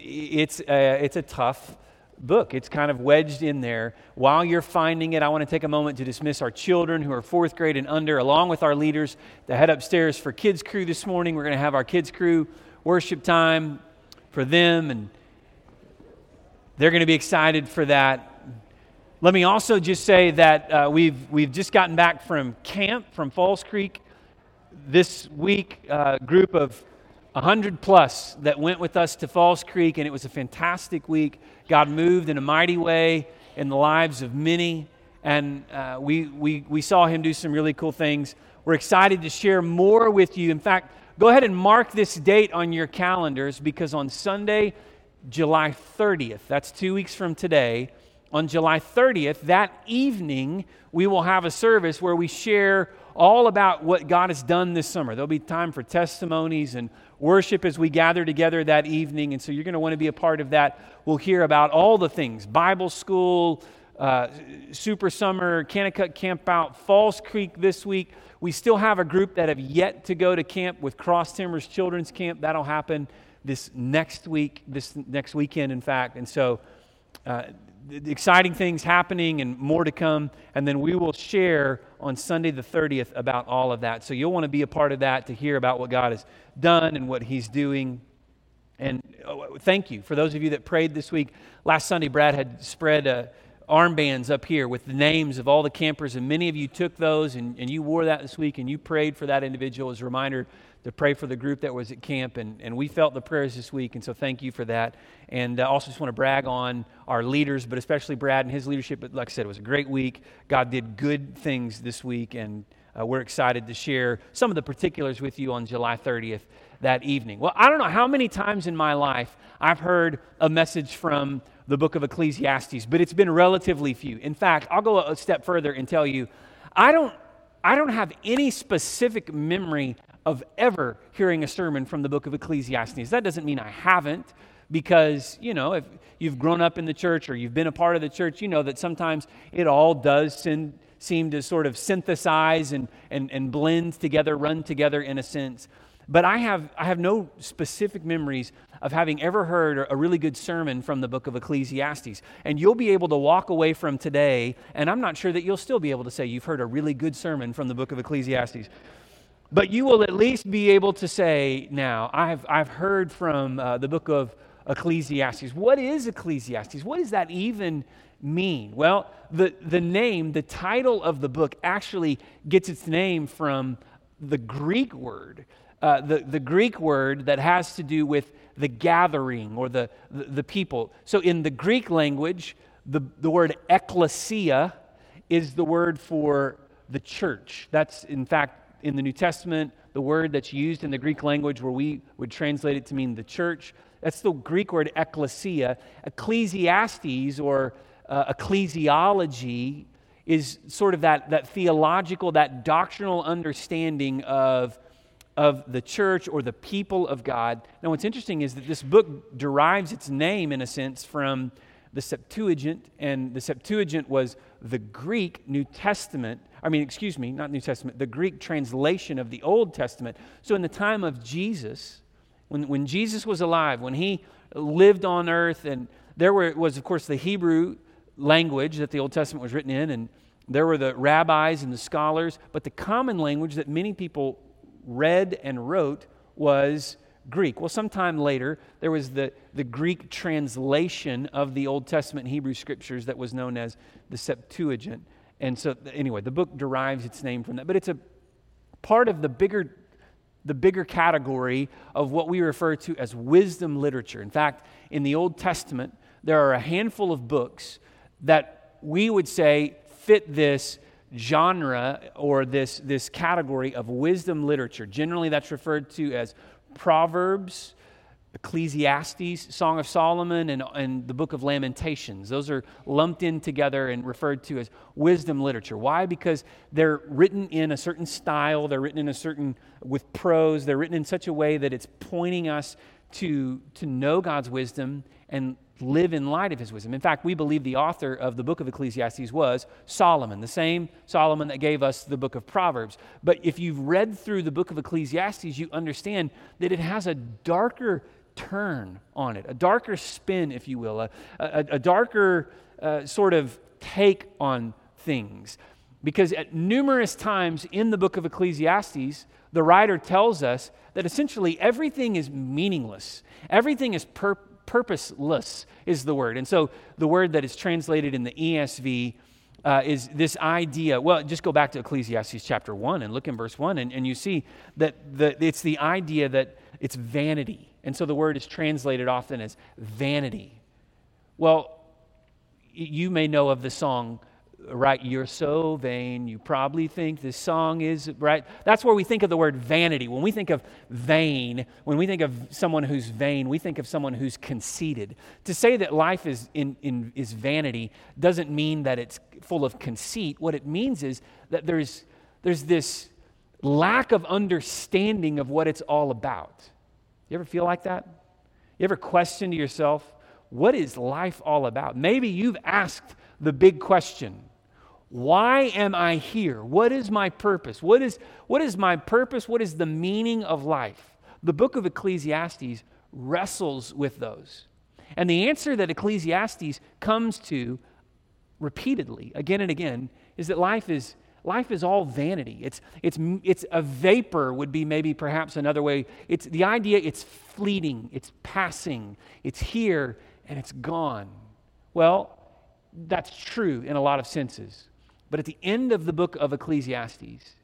it's a, it's a tough book. It's kind of wedged in there. While you're finding it, I want to take a moment to dismiss our children who are fourth grade and under, along with our leaders, to head upstairs for Kids Crew this morning. We're going to have our Kids Crew worship time for them, and they're going to be excited for that. Let me also just say that uh, we've, we've just gotten back from camp from Falls Creek this week, a uh, group of 100 plus that went with us to Falls Creek, and it was a fantastic week. God moved in a mighty way in the lives of many, and uh, we, we, we saw Him do some really cool things. We're excited to share more with you. In fact, go ahead and mark this date on your calendars because on Sunday, July 30th, that's two weeks from today, on July 30th, that evening, we will have a service where we share all about what God has done this summer. There'll be time for testimonies and worship as we gather together that evening. And so you're going to want to be a part of that. We'll hear about all the things Bible school, uh, Super Summer, Kanakuk Camp Out, Falls Creek this week. We still have a group that have yet to go to camp with Cross Timbers Children's Camp. That'll happen this next week, this next weekend, in fact. And so, uh, exciting things happening and more to come. And then we will share on Sunday the 30th about all of that. So you'll want to be a part of that to hear about what God has done and what He's doing. And oh, thank you for those of you that prayed this week. Last Sunday, Brad had spread uh, armbands up here with the names of all the campers, and many of you took those and, and you wore that this week and you prayed for that individual as a reminder to pray for the group that was at camp, and, and we felt the prayers this week, and so thank you for that. And uh, also just want to brag on our leaders, but especially Brad and his leadership. But like I said, it was a great week. God did good things this week, and uh, we're excited to share some of the particulars with you on July 30th that evening. Well, I don't know how many times in my life I've heard a message from the book of Ecclesiastes, but it's been relatively few. In fact, I'll go a step further and tell you, I don't I don't have any specific memory of ever hearing a sermon from the book of Ecclesiastes. That doesn't mean I haven't, because, you know, if you've grown up in the church or you've been a part of the church, you know that sometimes it all does seem to sort of synthesize and, and, and blend together, run together in a sense. But I have, I have no specific memories of having ever heard a really good sermon from the book of Ecclesiastes. And you'll be able to walk away from today, and I'm not sure that you'll still be able to say you've heard a really good sermon from the book of Ecclesiastes. But you will at least be able to say now, I've, I've heard from uh, the book of Ecclesiastes. What is Ecclesiastes? What does that even mean? Well, the, the name, the title of the book actually gets its name from the Greek word. Uh, the, the Greek word that has to do with the gathering or the, the, the people. So in the Greek language, the, the word ecclesia is the word for the church. That's, in fact, in the New Testament, the word that's used in the Greek language where we would translate it to mean the church. That's the Greek word ecclesia. Ecclesiastes or uh, ecclesiology is sort of that, that theological, that doctrinal understanding of, of the church or the people of God. Now, what's interesting is that this book derives its name, in a sense, from the Septuagint, and the Septuagint was the Greek New Testament I mean, excuse me, not New Testament, the Greek translation of the Old Testament. So in the time of Jesus, when, when Jesus was alive, when he lived on earth, and there were, was, of course, the Hebrew language that the Old Testament was written in, and there were the rabbis and the scholars, but the common language that many people read and wrote was Greek. Well, sometime later, there was the, the Greek translation of the Old Testament Hebrew scriptures that was known as the Septuagint. And so, anyway, the book derives its name from that. But it's a part of the bigger, the bigger category of what we refer to as wisdom literature. In fact, in the Old Testament, there are a handful of books that we would say fit this genre or this, this category of wisdom literature. Generally, that's referred to as Proverbs, Ecclesiastes, Song of Solomon, and, and the book of Lamentations. Those are lumped in together and referred to as wisdom literature. Why? Because they're written in a certain style, they're written in a certain, with prose, they're written in such a way that it's pointing us to, to know God's wisdom and live in light of his wisdom. In fact, we believe the author of the book of Ecclesiastes was Solomon, the same Solomon that gave us the book of Proverbs. But if you've read through the book of Ecclesiastes, you understand that it has a darker turn on it, a darker spin, if you will, a, a, a darker uh, sort of take on things. Because at numerous times in the book of Ecclesiastes, the writer tells us that essentially everything is meaningless, everything is pur- purposeless, is the word. And so the word that is translated in the ESV uh, is this idea. Well, just go back to Ecclesiastes chapter 1 and look in verse 1, and, and you see that the, it's the idea that it's vanity. And so the word is translated often as vanity. Well, you may know of the song, right? You're so vain. You probably think this song is, right? That's where we think of the word vanity. When we think of vain, when we think of someone who's vain, we think of someone who's conceited. To say that life is, in, in, is vanity doesn't mean that it's full of conceit. What it means is that there's, there's this lack of understanding of what it's all about. You ever feel like that? You ever question to yourself, what is life all about? Maybe you've asked the big question why am I here? What is my purpose? What is, what is my purpose? What is the meaning of life? The book of Ecclesiastes wrestles with those. And the answer that Ecclesiastes comes to repeatedly, again and again, is that life is life is all vanity. It's, it's, it's a vapor, would be maybe perhaps another way. It's the idea it's fleeting, it's passing, it's here, and it's gone. Well, that's true in a lot of senses. But at the end of the book of Ecclesiastes,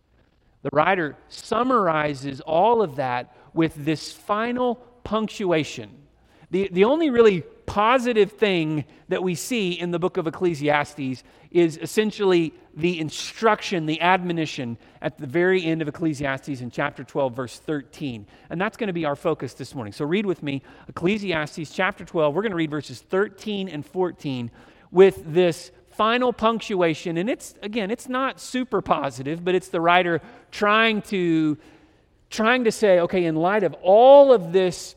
the writer summarizes all of that with this final punctuation. The, the only really positive thing that we see in the book of Ecclesiastes is essentially the instruction, the admonition at the very end of Ecclesiastes in chapter 12, verse 13. And that's going to be our focus this morning. So read with me Ecclesiastes chapter 12. We're going to read verses 13 and 14 with this final punctuation. And it's, again, it's not super positive, but it's the writer trying to. Trying to say, okay, in light of all of this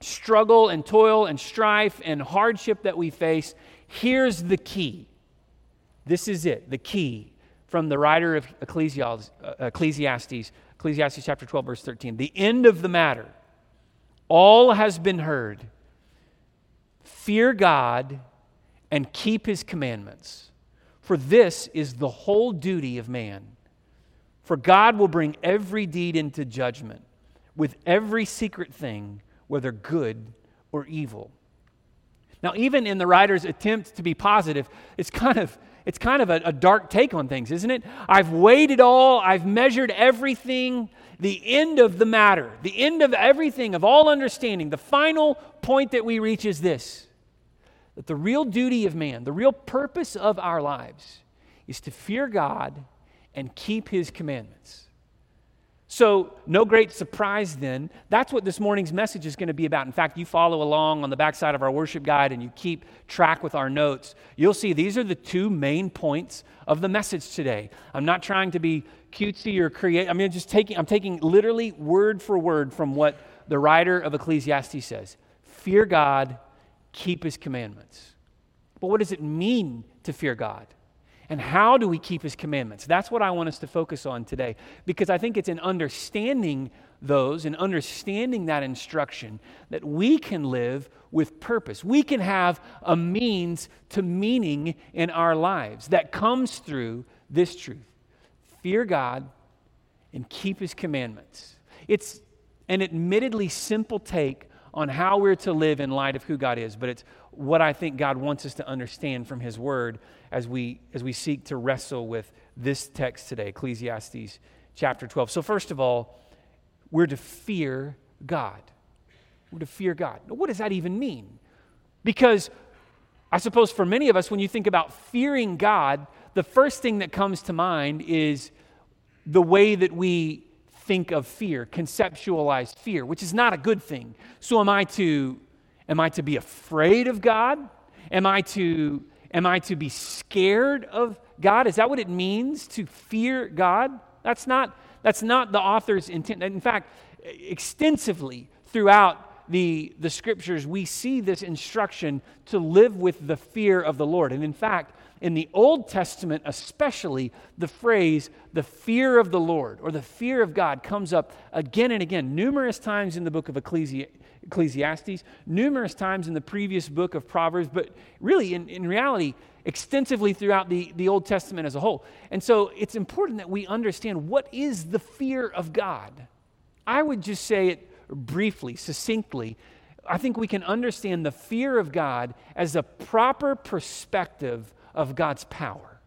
struggle and toil and strife and hardship that we face, here's the key. This is it, the key from the writer of Ecclesiastes, uh, Ecclesiastes, Ecclesiastes chapter 12, verse 13. The end of the matter, all has been heard. Fear God and keep his commandments, for this is the whole duty of man. For God will bring every deed into judgment with every secret thing whether good or evil. Now, even in the writer's attempt to be positive, it's kind of, it's kind of a, a dark take on things, isn't it? I've weighed it all, I've measured everything. The end of the matter, the end of everything, of all understanding, the final point that we reach is this that the real duty of man, the real purpose of our lives, is to fear God and keep his commandments. So, no great surprise then. That's what this morning's message is going to be about. In fact, you follow along on the backside of our worship guide and you keep track with our notes. You'll see these are the two main points of the message today. I'm not trying to be cutesy or create. I mean, just taking, I'm taking literally word for word from what the writer of Ecclesiastes says Fear God, keep his commandments. But what does it mean to fear God? And how do we keep his commandments? That's what I want us to focus on today because I think it's in understanding those and understanding that instruction that we can live with purpose. We can have a means to meaning in our lives that comes through this truth fear God and keep his commandments. It's an admittedly simple take on how we're to live in light of who God is, but it's what I think God wants us to understand from his word as we as we seek to wrestle with this text today, Ecclesiastes chapter 12. So first of all, we're to fear God. We're to fear God. Now, what does that even mean? Because I suppose for many of us, when you think about fearing God, the first thing that comes to mind is the way that we think of fear, conceptualize fear, which is not a good thing. So am I to am I to be afraid of God? Am I to am I to be scared of God? Is that what it means to fear God? That's not that's not the author's intent. In fact, extensively throughout the, the scriptures, we see this instruction to live with the fear of the Lord. And in fact, in the Old Testament, especially, the phrase the fear of the Lord or the fear of God comes up again and again, numerous times in the book of Ecclesi- Ecclesiastes, numerous times in the previous book of Proverbs, but really, in, in reality, extensively throughout the, the Old Testament as a whole. And so it's important that we understand what is the fear of God. I would just say it briefly, succinctly. I think we can understand the fear of God as a proper perspective of God's power.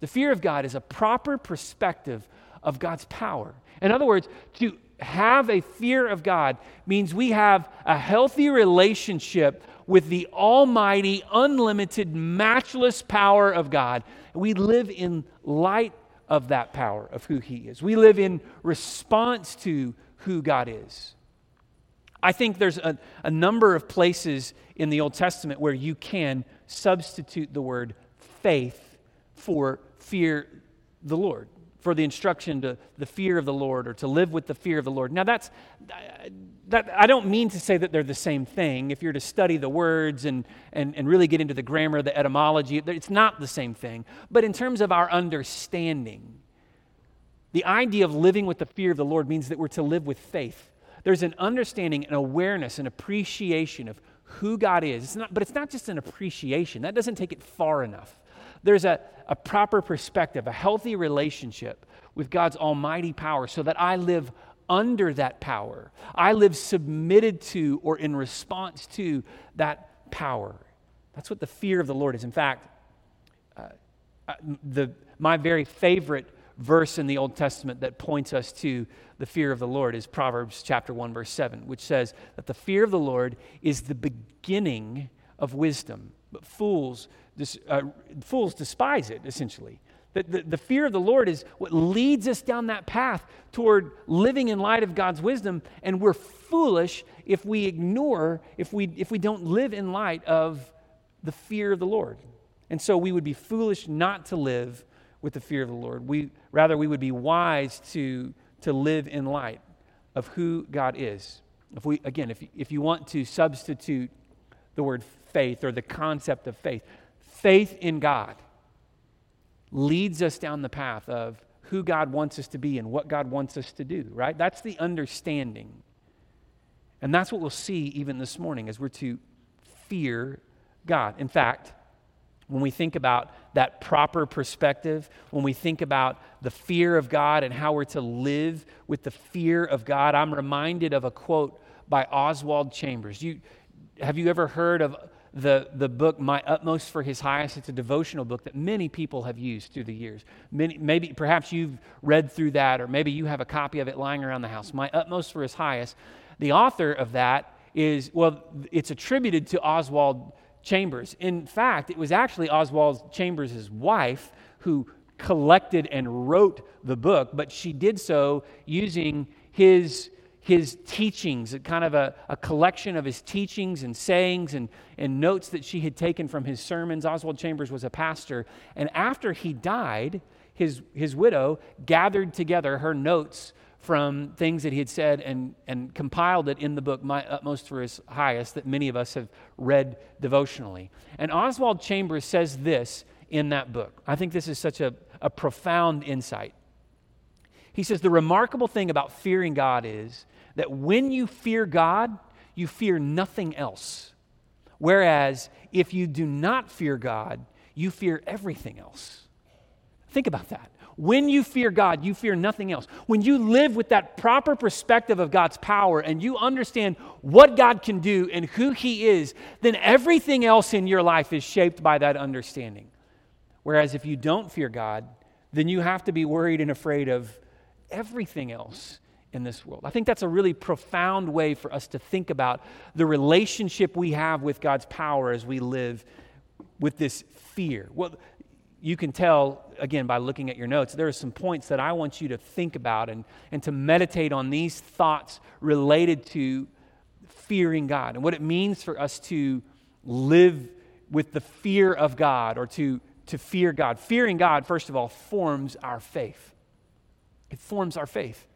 The fear of God is a proper perspective of God's power. In other words, to have a fear of God means we have a healthy relationship with the almighty, unlimited, matchless power of God. We live in light of that power of who He is. We live in response to who God is. I think there's a, a number of places in the Old Testament where you can substitute the word faith for fear the Lord for the instruction to the fear of the Lord or to live with the fear of the Lord. Now, that's, that, I don't mean to say that they're the same thing. If you're to study the words and, and, and really get into the grammar, the etymology, it's not the same thing. But in terms of our understanding, the idea of living with the fear of the Lord means that we're to live with faith. There's an understanding, an awareness, an appreciation of who God is. It's not, but it's not just an appreciation, that doesn't take it far enough there's a, a proper perspective, a healthy relationship with God's almighty power so that I live under that power. I live submitted to or in response to that power. That's what the fear of the Lord is. In fact, uh, uh the, my very favorite verse in the Old Testament that points us to the fear of the Lord is Proverbs chapter 1 verse 7, which says that the fear of the Lord is the beginning of wisdom, but fools uh, fools despise it, essentially. The, the, the, fear of the Lord is what leads us down that path toward living in light of God's wisdom, and we're foolish if we ignore, if we, if we don't live in light of the fear of the Lord. And so we would be foolish not to live with the fear of the Lord. We, rather, we would be wise to, to live in light of who God is. If we, again, if, if you want to substitute the word faith or the concept of faith, faith in God leads us down the path of who God wants us to be and what God wants us to do, right? That's the understanding. And that's what we'll see even this morning as we're to fear God. In fact, when we think about that proper perspective, when we think about the fear of God and how we're to live with the fear of God, I'm reminded of a quote by Oswald Chambers. You, have you ever heard of the, the book My Utmost for His Highest. It's a devotional book that many people have used through the years. Many, maybe perhaps you've read through that, or maybe you have a copy of it lying around the house. My Utmost for His Highest. The author of that is, well, it's attributed to Oswald Chambers. In fact, it was actually Oswald Chambers' wife who collected and wrote the book, but she did so using his his teachings, kind of a, a, collection of his teachings and sayings and, and notes that she had taken from his sermons. Oswald Chambers was a pastor. And after he died, his, his widow gathered together her notes from things that he had said and, and compiled it in the book, My Utmost for His Highest, that many of us have read devotionally. And Oswald Chambers says this in that book. I think this is such a, a profound insight. He says, The remarkable thing about fearing God is that when you fear God, you fear nothing else. Whereas if you do not fear God, you fear everything else. Think about that. When you fear God, you fear nothing else. When you live with that proper perspective of God's power and you understand what God can do and who He is, then everything else in your life is shaped by that understanding. Whereas if you don't fear God, then you have to be worried and afraid of everything else in this world. I think that's a really profound way for us to think about the relationship we have with God's power as we live with this fear. Well, you can tell, again, by looking at your notes, there are some points that I want you to think about and, and to meditate on these thoughts related to fearing God and what it means for us to live with the fear of God or to, to fear God. Fearing God, first of all, forms our faith. It forms our faith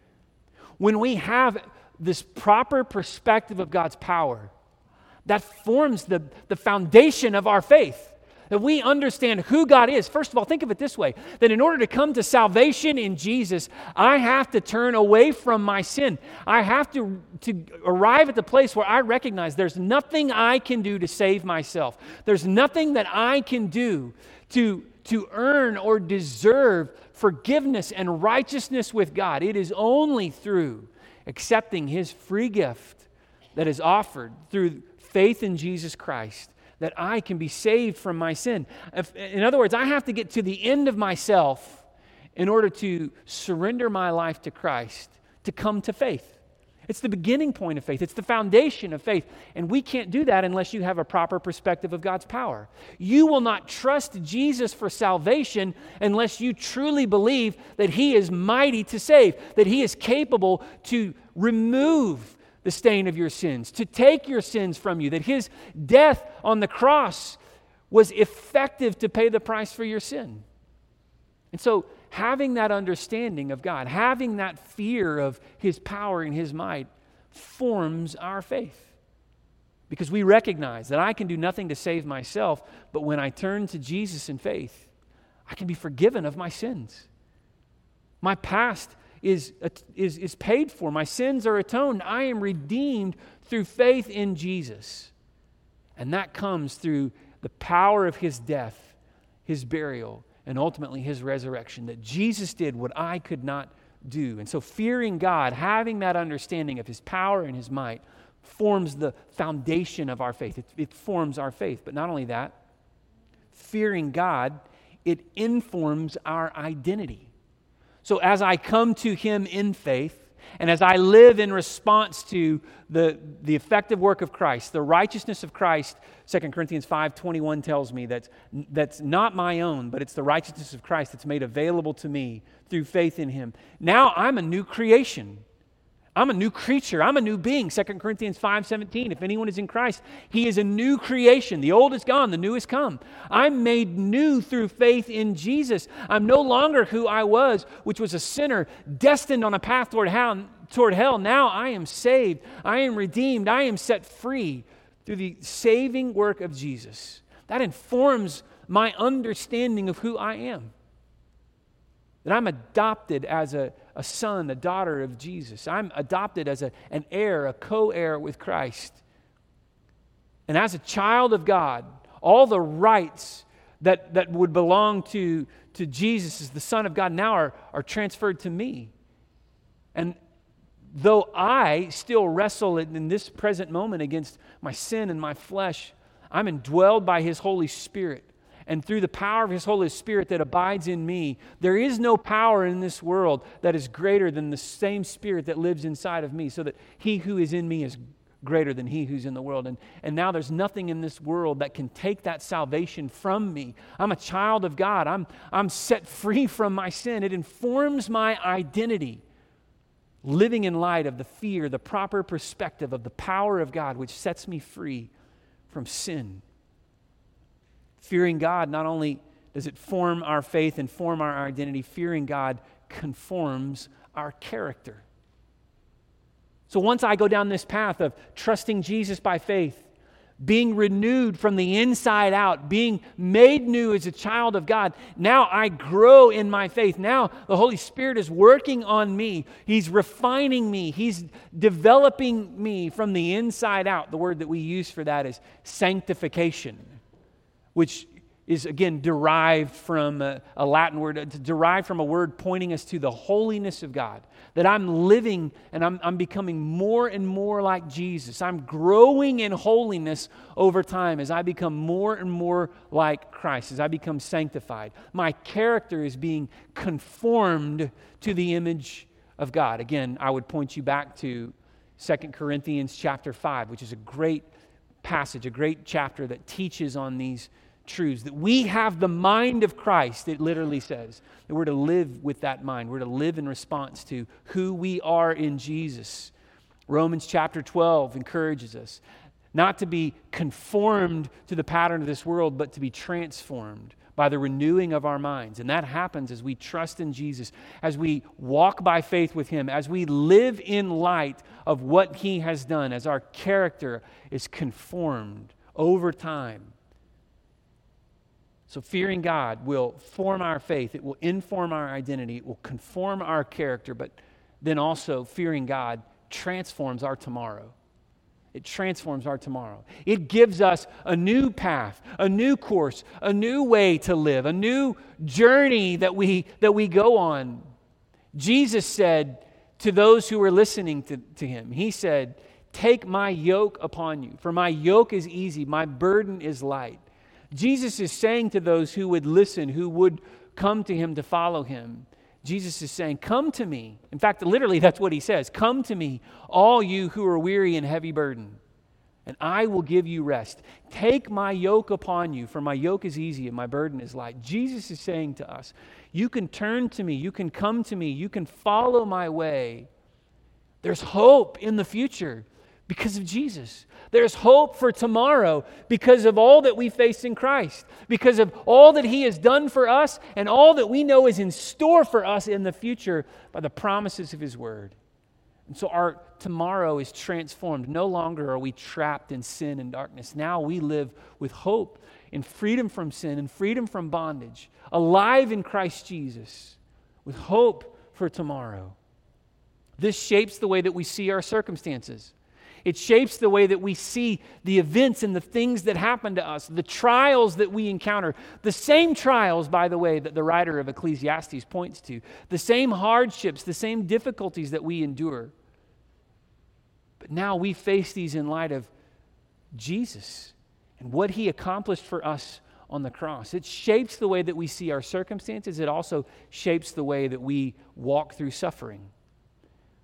when we have this proper perspective of God's power, that forms the, the foundation of our faith. that we understand who God is. First of all, think of it this way that in order to come to salvation in Jesus, I have to turn away from my sin. I have to, to arrive at the place where I recognize there's nothing I can do to save myself, there's nothing that I can do to, to earn or deserve forgiveness and righteousness with God. It is only through accepting His free gift that is offered through faith in Jesus Christ that I can be saved from my sin. If, in other words, I have to get to the end of myself in order to surrender my life to Christ, to come to faith. It's the beginning point of faith. It's the foundation of faith. And we can't do that unless you have a proper perspective of God's power. You will not trust Jesus for salvation unless you truly believe that He is mighty to save, that He is capable to remove the stain of your sins, to take your sins from you, that his death on the cross was effective to pay the price for your sin. And so, having that understanding of God, having that fear of his power and his might, forms our faith. Because we recognize that I can do nothing to save myself, but when I turn to Jesus in faith, I can be forgiven of my sins. My past is, is, is paid for. My sins are atoned. I am redeemed through faith in Jesus. And that comes through the power of his death, his burial, and ultimately his resurrection. That Jesus did what I could not do. And so, fearing God, having that understanding of his power and his might, forms the foundation of our faith. It, it forms our faith. But not only that, fearing God, it informs our identity. So as I come to Him in faith, and as I live in response to the, the effective work of Christ, the righteousness of Christ, 2 Corinthians 5.21 tells me that that's not my own, but it's the righteousness of Christ that's made available to me through faith in Him. Now I'm a new creation. I'm a new creature. I'm a new being. 2 Corinthians 5:17. If anyone is in Christ, he is a new creation. The old is gone, the new has come. I'm made new through faith in Jesus. I'm no longer who I was, which was a sinner destined on a path toward hell. Toward hell. Now I am saved. I am redeemed. I am set free through the saving work of Jesus. That informs my understanding of who I am. That I'm adopted as a a son, a daughter of Jesus. I'm adopted as a, an heir, a co heir with Christ. And as a child of God, all the rights that, that would belong to, to Jesus as the Son of God now are, are transferred to me. And though I still wrestle in this present moment against my sin and my flesh, I'm indwelled by His Holy Spirit and through the power of His Holy Spirit that abides in me, there is no power in this world that is greater than the same Spirit that lives inside of me, so that He who is in me is greater than He who's in the world. And, and now there's nothing in this world that can take that salvation from me. I'm a child of God, I'm, I'm set free from my sin. It informs my identity. Living in light of the fear, the proper perspective of the power of God, which sets me free from sin Fearing God not only does it form our faith and form our identity, fearing God conforms our character. So once I go down this path of trusting Jesus by faith, being renewed from the inside out, being made new as a child of God. Now I grow in my faith. Now the Holy Spirit is working on me. He's refining me. He's developing me from the inside out. The word that we use for that is sanctification which is again derived from a, a, Latin word, uh, derived from a word pointing us to the holiness of God. That I'm living and I'm, I'm becoming more and more like Jesus. I'm growing in holiness over time as I become more and more like Christ, as I become sanctified. My character is being conformed to the image of God. Again, I would point you back to 2 Corinthians chapter 5, which is a great passage, a great chapter that teaches on these truths. That we have the mind of Christ, it literally says. That we're to live with that mind. We're to live in response to who we are in Jesus. Romans chapter 12 encourages us not to be conformed to the pattern of this world, but to be transformed by the renewing of our minds. And that happens as we trust in Jesus, as we walk by faith with Him, as we live in light of what He has done, as our character is conformed over time So, fearing God will form our faith, it will inform our identity, it will conform our character, but then also fearing God transforms our tomorrow. It transforms our tomorrow. It gives us a new path, a new course, a new way to live, a new journey that we, that we go on. Jesus said to those who were listening to, to him, He said, Take my yoke upon you, for my yoke is easy, my burden is light. Jesus is saying to those who would listen, who would come to him to follow him, Jesus is saying, Come to me. In fact, literally, that's what he says Come to me, all you who are weary and heavy burden, and I will give you rest. Take my yoke upon you, for my yoke is easy and my burden is light. Jesus is saying to us, You can turn to me, you can come to me, you can follow my way. There's hope in the future because of Jesus. There's hope for tomorrow because of all that we face in Christ, because of all that He has done for us, and all that we know is in store for us in the future by the promises of His Word. And so our tomorrow is transformed. No longer are we trapped in sin and darkness. Now we live with hope in freedom from sin and freedom from bondage, alive in Christ Jesus, with hope for tomorrow. This shapes the way that we see our circumstances. It shapes the way that we see the events and the things that happen to us, the trials that we encounter. The same trials, by the way, that the writer of Ecclesiastes points to, the same hardships, the same difficulties that we endure. But now we face these in light of Jesus and what he accomplished for us on the cross. It shapes the way that we see our circumstances, it also shapes the way that we walk through suffering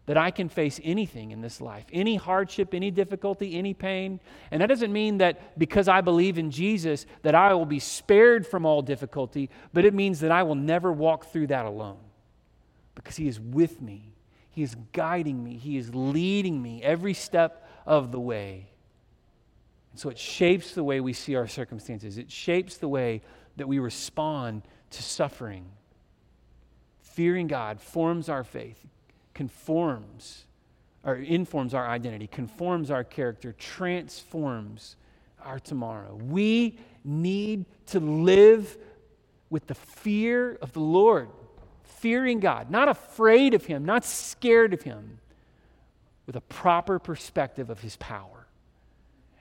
that I can face anything in this life, any hardship, any difficulty, any pain. And that doesn't mean that because I believe in Jesus that I will be spared from all difficulty, but it means that I will never walk through that alone because He is with me. He is guiding me. He is leading me every step of the way. And so it shapes the way we see our circumstances. It shapes the way that we respond to suffering. Fearing God forms our faith, conforms or informs our identity, conforms our character, transforms our tomorrow. We need to live with the fear of the Lord, fearing God, not afraid of Him, not scared of Him, with a proper perspective of His power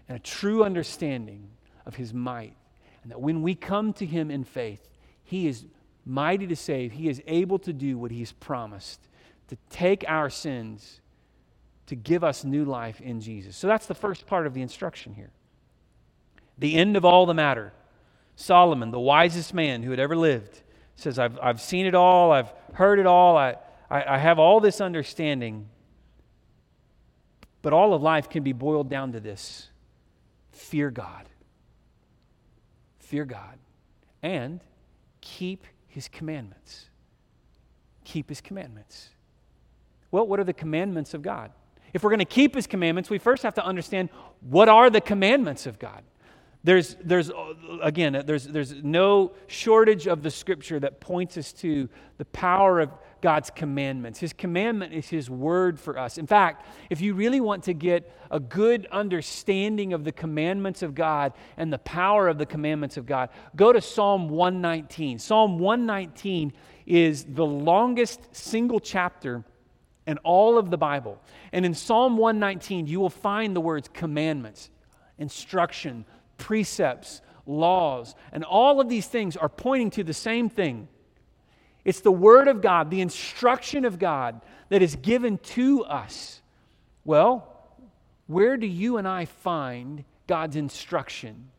and a true understanding of His might. And that when we come to Him in faith, He is mighty to save, He is able to do what He's promised to take our sins to give us new life in Jesus. So that's the first part of the instruction here. The end of all the matter. Solomon, the wisest man who had ever lived, says, I've, I've seen it all, I've heard it all, I, I, I have all this understanding. But all of life can be boiled down to this fear God. Fear God. And keep his commandments. Keep his commandments. Well, what are the commandments of God? If we're going to keep his commandments, we first have to understand what are the commandments of God. There's, there's again, there's, there's no shortage of the scripture that points us to the power of God's commandments. His commandment is His word for us. In fact, if you really want to get a good understanding of the commandments of God and the power of the commandments of God, go to Psalm 119. Psalm 119 is the longest single chapter and all of the Bible. And in Psalm 119, you will find the words commandments, instruction, precepts, laws, and all of these things are pointing to the same thing. It's the Word of God, the instruction of God that is given to us. Well, where do you and I find God's instruction?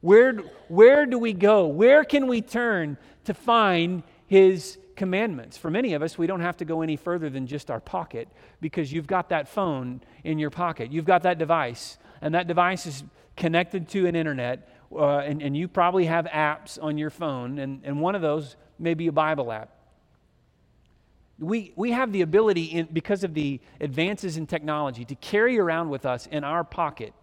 Where, where do we go? Where can we turn to find His commandments. For many of us, we don't have to go any further than just our pocket because you've got that phone in your pocket. You've got that device, and that device is connected to an internet, uh, and, and you probably have apps on your phone, and, and one of those may be a Bible app. We, we have the ability, in, because of the advances in technology, to carry around with us in our pocket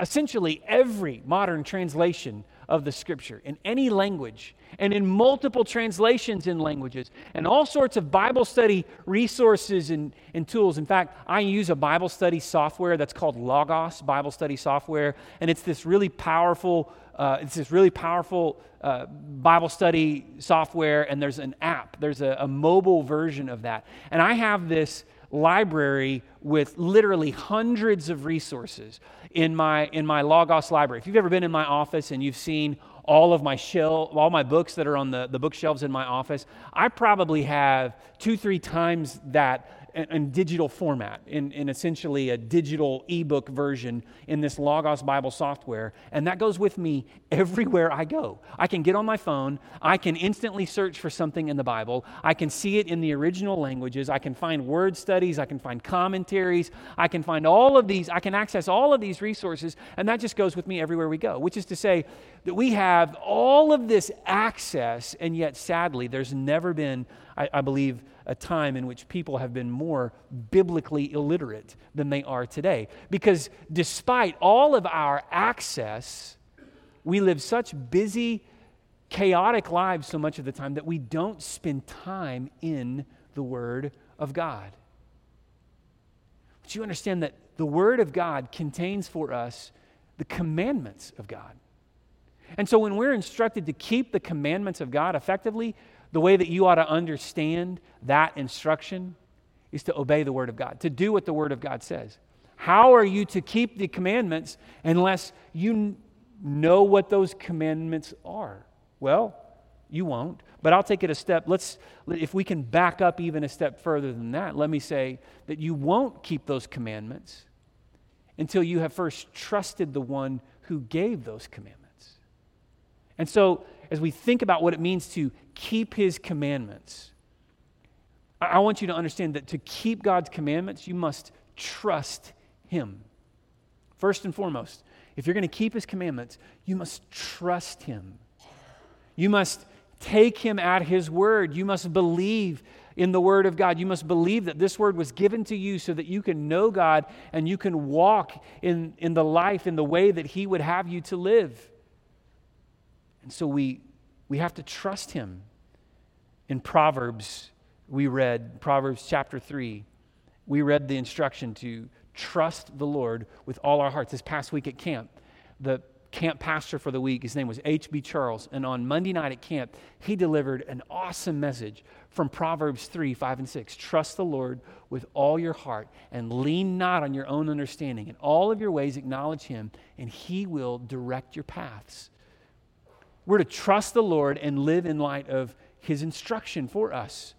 essentially every modern translation of the scripture in any language and in multiple translations in languages and all sorts of Bible study resources and, and tools. In fact, I use a Bible study software that's called Logos Bible Study Software, and it's this really powerful. Uh, it's this really powerful uh, Bible study software, and there's an app. There's a, a mobile version of that, and I have this library with literally hundreds of resources in my in my Logos library. If you've ever been in my office and you've seen all of my shelf, all my books that are on the, the bookshelves in my office, I probably have two, three times that in, digital format, in, in essentially a digital ebook version in this Logos Bible software. And that goes with me everywhere I go. I can get on my phone, I can instantly search for something in the Bible, I can see it in the original languages, I can find word studies, I can find commentaries, I can find all of these, I can access all of these resources, and that just goes with me everywhere we go, which is to say that we have all of this access, and yet sadly, there's never been, I, I believe, a time in which people have been more biblically illiterate than they are today. Because despite all of our access, we live such busy, chaotic lives so much of the time that we don't spend time in the Word of God. But you understand that the Word of God contains for us the commandments of God. And so when we're instructed to keep the commandments of God effectively, the way that you ought to understand that instruction is to obey the Word of God, to do what the Word of God says. How are you to keep the commandments unless you know what those commandments are? Well, you won't. But I'll take it a step. Let's, if we can back up even a step further than that, let me say that you won't keep those commandments until you have first trusted the one who gave those commandments. And so, as we think about what it means to keep his commandments, I want you to understand that to keep God's commandments, you must trust him. First and foremost, if you're going to keep his commandments, you must trust him. You must take him at his word. You must believe in the word of God. You must believe that this word was given to you so that you can know God and you can walk in, in the life, in the way that he would have you to live. And so we, we have to trust him. In Proverbs, we read, Proverbs chapter 3, we read the instruction to trust the Lord with all our hearts. This past week at camp, the camp pastor for the week, his name was H.B. Charles, and on Monday night at camp, he delivered an awesome message from Proverbs 3 5 and 6. Trust the Lord with all your heart and lean not on your own understanding. In all of your ways, acknowledge him, and he will direct your paths. We're to trust the Lord and live in light of his instruction for us.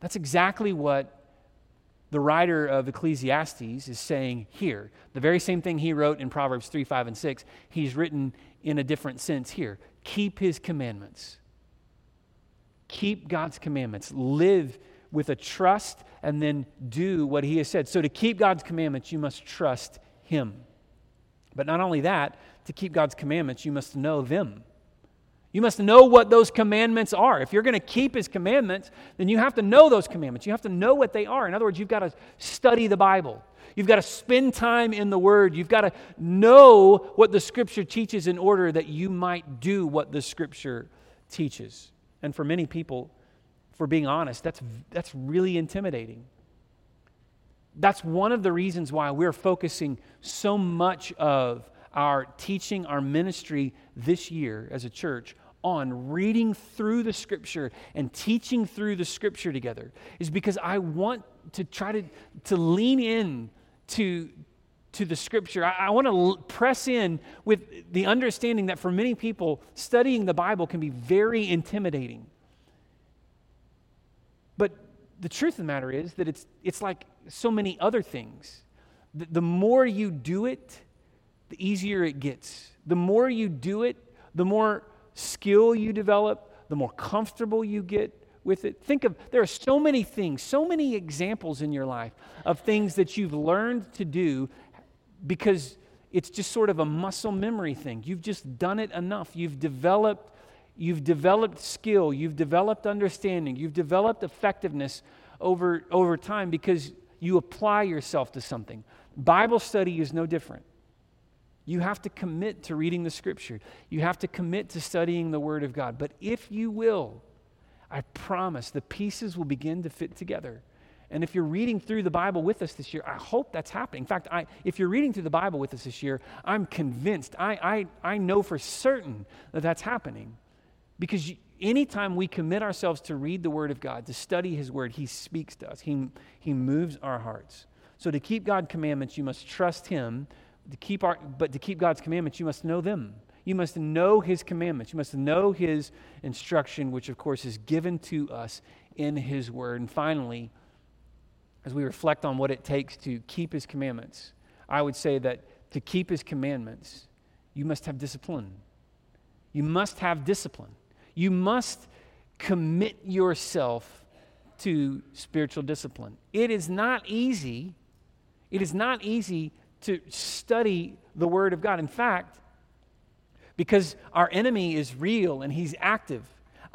That's exactly what the writer of Ecclesiastes is saying here. The very same thing he wrote in Proverbs 3, 5, and 6, he's written in a different sense here. Keep his commandments. Keep God's commandments. Live with a trust and then do what he has said. So, to keep God's commandments, you must trust him. But not only that, to keep God's commandments, you must know them. You must know what those commandments are. If you're going to keep his commandments, then you have to know those commandments. You have to know what they are. In other words, you've got to study the Bible. You've got to spend time in the Word. You've got to know what the Scripture teaches in order that you might do what the Scripture teaches. And for many people, for being honest, that's, that's really intimidating. That's one of the reasons why we're focusing so much of our teaching, our ministry this year as a church on reading through the scripture and teaching through the scripture together is because I want to try to, to lean in to, to the scripture. I, I want to l- press in with the understanding that for many people, studying the Bible can be very intimidating. But the truth of the matter is that it's, it's like so many other things. The, the more you do it, the easier it gets. The more you do it, the more skill you develop, the more comfortable you get with it. Think of there are so many things, so many examples in your life of things that you've learned to do because it's just sort of a muscle memory thing. You've just done it enough. You've developed you've developed skill, you've developed understanding, you've developed effectiveness over over time because you apply yourself to something. Bible study is no different. You have to commit to reading the scripture. You have to commit to studying the word of God. But if you will, I promise the pieces will begin to fit together. And if you're reading through the Bible with us this year, I hope that's happening. In fact, I, if you're reading through the Bible with us this year, I'm convinced, I, I, I know for certain that that's happening. Because anytime we commit ourselves to read the Word of God, to study His Word, He speaks to us, He, he moves our hearts. So to keep God's commandments, you must trust Him. To keep our, but to keep God's commandments, you must know them. You must know His commandments. You must know His instruction, which, of course, is given to us in His Word. And finally, as we reflect on what it takes to keep His commandments, I would say that to keep His commandments, you must have discipline. You must have discipline. You must commit yourself to spiritual discipline. It is not easy. It is not easy to study the Word of God. In fact, because our enemy is real and he's active,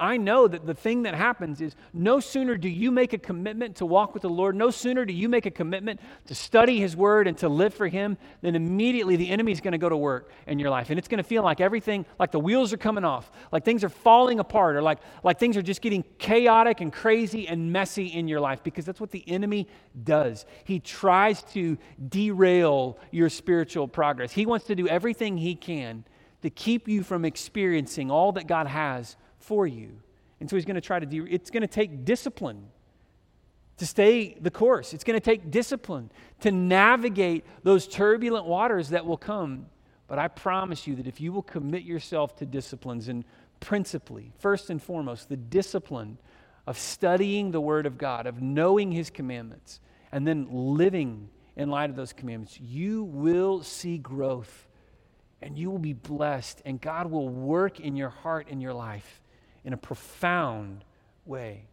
I know that the thing that happens is no sooner do you make a commitment to walk with the Lord, no sooner do you make a commitment to study His Word and to live for Him, then immediately the enemy is going to go to work in your life. And it's going to feel like everything, like the wheels are coming off, like things are falling apart, or like, like things are just getting chaotic and crazy and messy in your life because that's what the enemy does. He tries to derail your spiritual progress. He wants to do everything he can to keep you from experiencing all that God has for you. And so he's going to try to, de- it's going to take discipline to stay the course. It's going to take discipline to navigate those turbulent waters that will come. But I promise you that if you will commit yourself to disciplines, and principally, first and foremost, the discipline of studying the Word of God, of knowing His commandments, and then living in light of those commandments, you will see growth and you will be blessed, and God will work in your heart and your life in a profound way.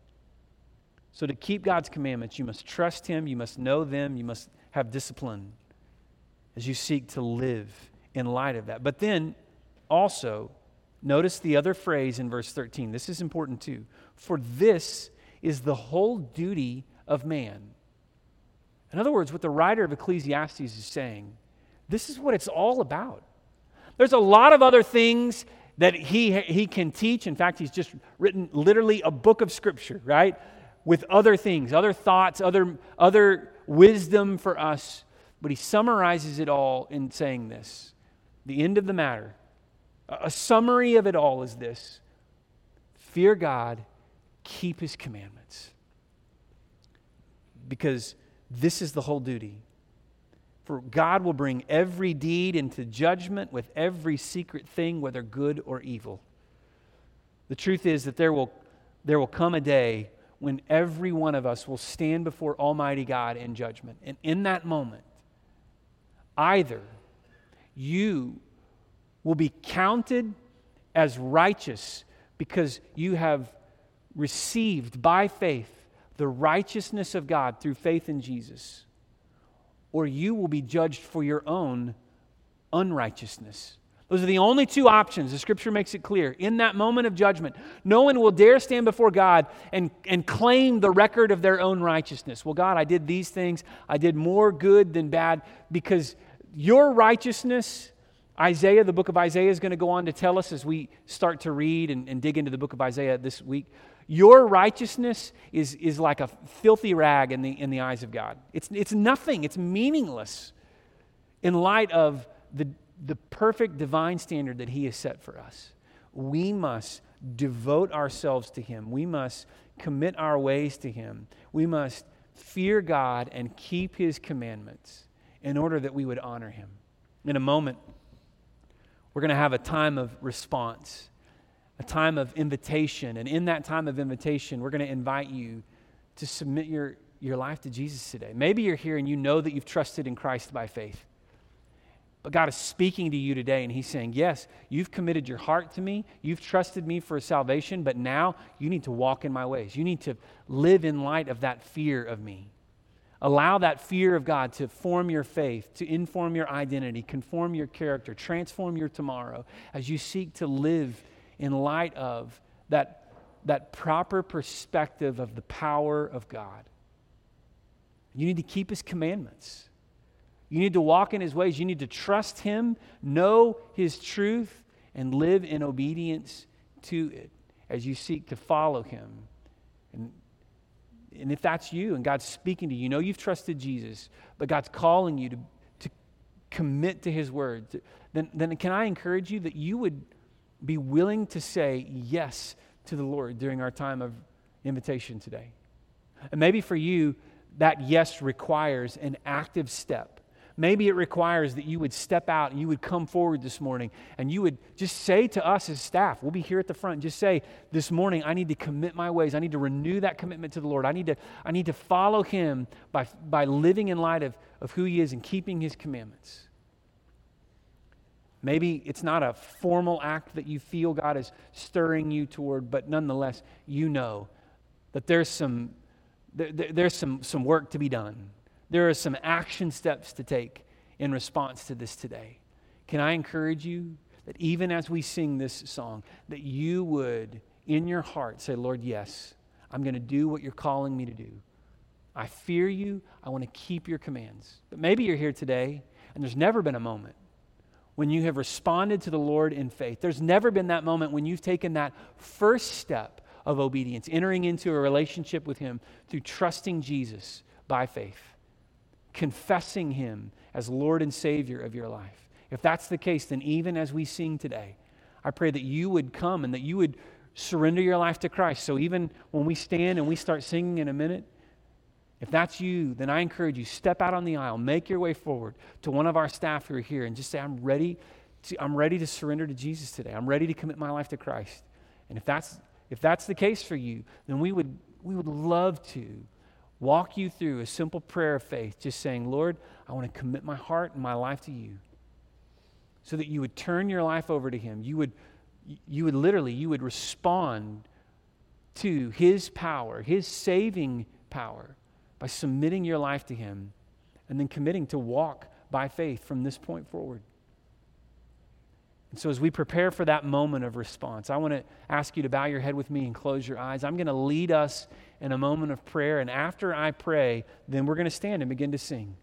So, to keep God's commandments, you must trust Him, you must know them, you must have discipline as you seek to live in light of that. But then also, notice the other phrase in verse 13. This is important too. For this is the whole duty of man. In other words, what the writer of Ecclesiastes is saying, this is what it's all about. There's a lot of other things that he, he can teach. In fact, he's just written literally a book of scripture, right? With other things, other thoughts, other, other wisdom for us. But he summarizes it all in saying this the end of the matter. A summary of it all is this fear God, keep his commandments. Because this is the whole duty. For God will bring every deed into judgment with every secret thing, whether good or evil. The truth is that there will, there will come a day when every one of us will stand before Almighty God in judgment. And in that moment, either you will be counted as righteous because you have received by faith the righteousness of God through faith in Jesus or you will be judged for your own unrighteousness. Those are the only two options. The scripture makes it clear. In that moment of judgment, no one will dare stand before God and, and claim the record of their own righteousness. Well, God, I did these things. I did more good than bad because your righteousness, Isaiah, the book of Isaiah, is going to go on to tell us as we start to read and, and dig into the book of Isaiah this week. Your righteousness is, is like a filthy rag in the, in the eyes of God. It's, it's nothing, it's meaningless in light of the, the perfect divine standard that He has set for us. We must devote ourselves to Him, we must commit our ways to Him, we must fear God and keep His commandments in order that we would honor Him. In a moment, we're going to have a time of response a time of invitation. And in that time of invitation, we're going to invite you to submit your, your life to Jesus today. Maybe you're here and you know that you've trusted in Christ by faith. But God is speaking to you today, and He's saying, Yes, you've committed your heart to me. You've trusted me for salvation, but now you need to walk in my ways. You need to live in light of that fear of me. Allow that fear of God to form your faith, to inform your identity, conform your character, transform your tomorrow as you seek to live in light of that, that proper perspective of the power of God. You need to keep His commandments. You need to walk in his ways. You need to trust him, know his truth, and live in obedience to it as you seek to follow him. And, and if that's you and God's speaking to you, you know you've trusted Jesus, but God's calling you to, to commit to his word, then, then can I encourage you that you would be willing to say yes to the Lord during our time of invitation today? And maybe for you, that yes requires an active step. Maybe it requires that you would step out and you would come forward this morning and you would just say to us as staff, we'll be here at the front, just say, This morning, I need to commit my ways. I need to renew that commitment to the Lord. I need to, I need to follow Him by, by living in light of, of who He is and keeping His commandments. Maybe it's not a formal act that you feel God is stirring you toward, but nonetheless, you know that there's some there, there's some, some work to be done. There are some action steps to take in response to this today. Can I encourage you that even as we sing this song, that you would, in your heart, say, Lord, yes, I'm going to do what you're calling me to do. I fear you. I want to keep your commands. But maybe you're here today and there's never been a moment when you have responded to the Lord in faith. There's never been that moment when you've taken that first step of obedience, entering into a relationship with Him through trusting Jesus by faith, confessing Him as Lord and Savior of your life. If that's the case, then even as we sing today, I pray that you would come and that you would surrender your life to Christ. So even when we stand and we start singing in a minute, if that's you, then I encourage you, step out on the aisle, make your way forward to one of our staff who are here, and just say, I'm ready to, I'm ready to surrender to Jesus today. I'm ready to commit my life to Christ. And if that's if that's the case for you, then we would, we would love to walk you through a simple prayer of faith, just saying, Lord, I want to commit my heart and my life to you. So that you would turn your life over to Him. You would, you would literally, you would respond to His power, His saving power, by submitting your life to Him and then committing to walk by faith from this point forward. And so, as we prepare for that moment of response, I want to ask you to bow your head with me and close your eyes. I'm going to lead us in a moment of prayer. And after I pray, then we're going to stand and begin to sing.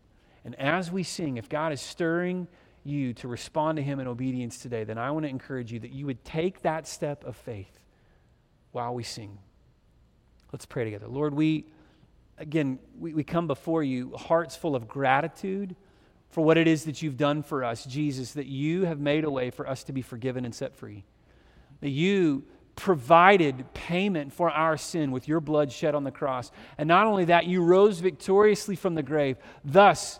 And as we sing, if God is stirring you to respond to Him in obedience today, then I want to encourage you that you would take that step of faith while we sing. Let's pray together. Lord, we, again, we, we come before you, hearts full of gratitude for what it is that you've done for us, Jesus, that you have made a way for us to be forgiven and set free. That you provided payment for our sin with your blood shed on the cross. And not only that, you rose victoriously from the grave, thus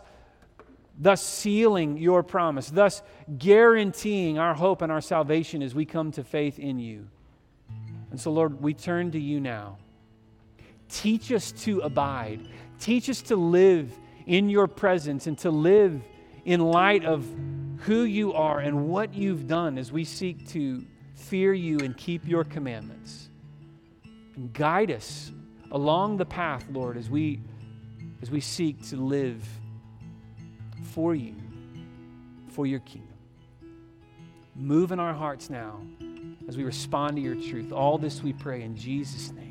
thus sealing your promise, thus guaranteeing our hope and our salvation as we come to faith in you. And so, Lord, we turn to you now. Teach us to abide, teach us to live in your presence and to live in light of who you are and what you've done as we seek to fear you and keep your commandments. And guide us along the path, Lord, as we as we seek to live for you, for your kingdom. Move in our hearts now as we respond to your truth. All this we pray in Jesus' name.